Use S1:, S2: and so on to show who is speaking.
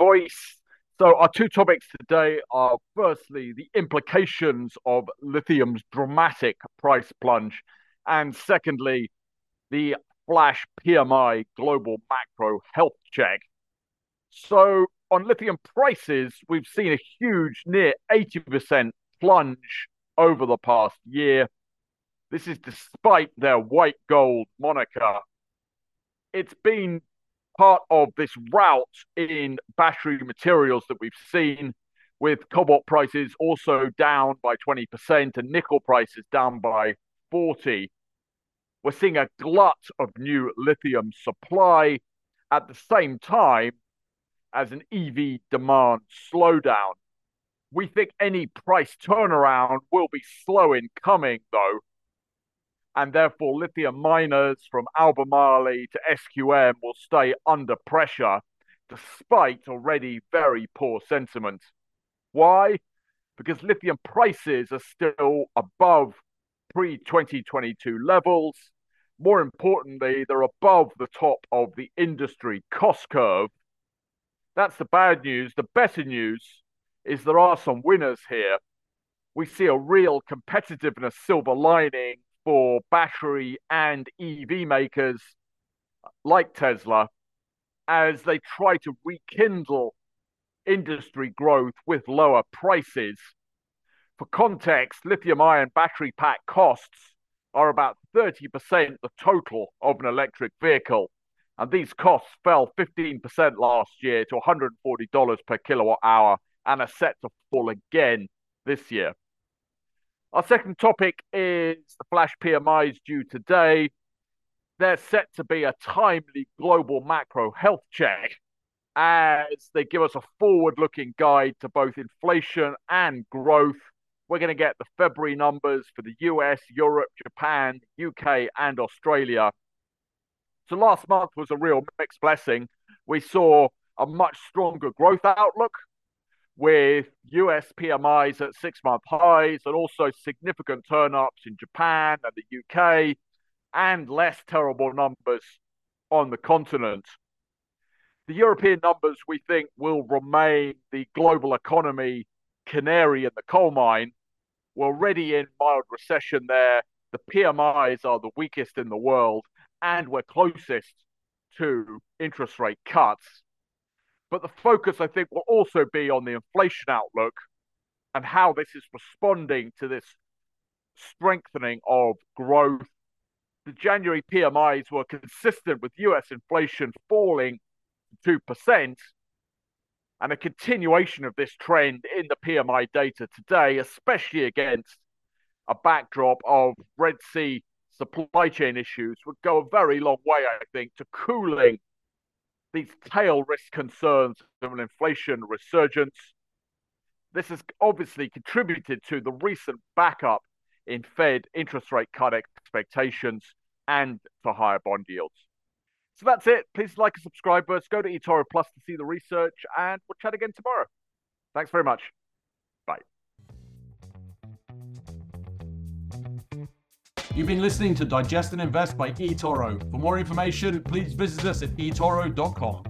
S1: Voice. So, our two topics today are firstly, the implications of lithium's dramatic price plunge, and secondly, the flash PMI global macro health check. So, on lithium prices, we've seen a huge near 80% plunge over the past year. This is despite their white gold moniker. It's been part of this rout in battery materials that we've seen, with cobalt prices also down by 20% and nickel prices down by 40. We're seeing a glut of new lithium supply at the same time as an EV demand slowdown. We think any price turnaround will be slow in coming, though, and therefore lithium miners from Albemarle to SQM will stay under pressure despite already very poor sentiment. Why? Because lithium prices are still above pre 2022 levels. More importantly, they're above the top of the industry cost curve. That's the bad news. The better news is there are some winners here. We see a real competitiveness silver lining for battery and EV makers like Tesla as they try to rekindle industry growth with lower prices. For context, lithium ion battery pack costs are about 30% the total of an electric vehicle. And these costs fell 15% last year to $140 per kilowatt hour and are set to fall again this year. Our second topic is the flash PMIs due today. They're set to be a timely global macro health check as they give us a forward looking guide to both inflation and growth. We're going to get the February numbers for the US, Europe, Japan, UK, and Australia. So last month was a real mixed blessing. We saw a much stronger growth outlook with US PMIs at six month highs and also significant turn ups in Japan and the UK and less terrible numbers on the continent. The European numbers we think will remain the global economy canary in the coal mine. We're already in mild recession there. The PMIs are the weakest in the world, and we're closest to interest rate cuts. But the focus, I think, will also be on the inflation outlook and how this is responding to this strengthening of growth. The January PMIs were consistent with US inflation falling 2%, and a continuation of this trend in the PMI data today, especially against a backdrop of Red Sea supply chain issues, would go a very long way, I think, to cooling these tail risk concerns of an inflation resurgence. This has obviously contributed to the recent backup in Fed interest rate cut expectations and for higher bond yields. So that's it. Please like and subscribe. Let's go to eToro Plus to see the research, and we'll chat again tomorrow. Thanks very much.
S2: You've been listening to Digest and Invest by eToro. For more information, please visit us at eToro.com.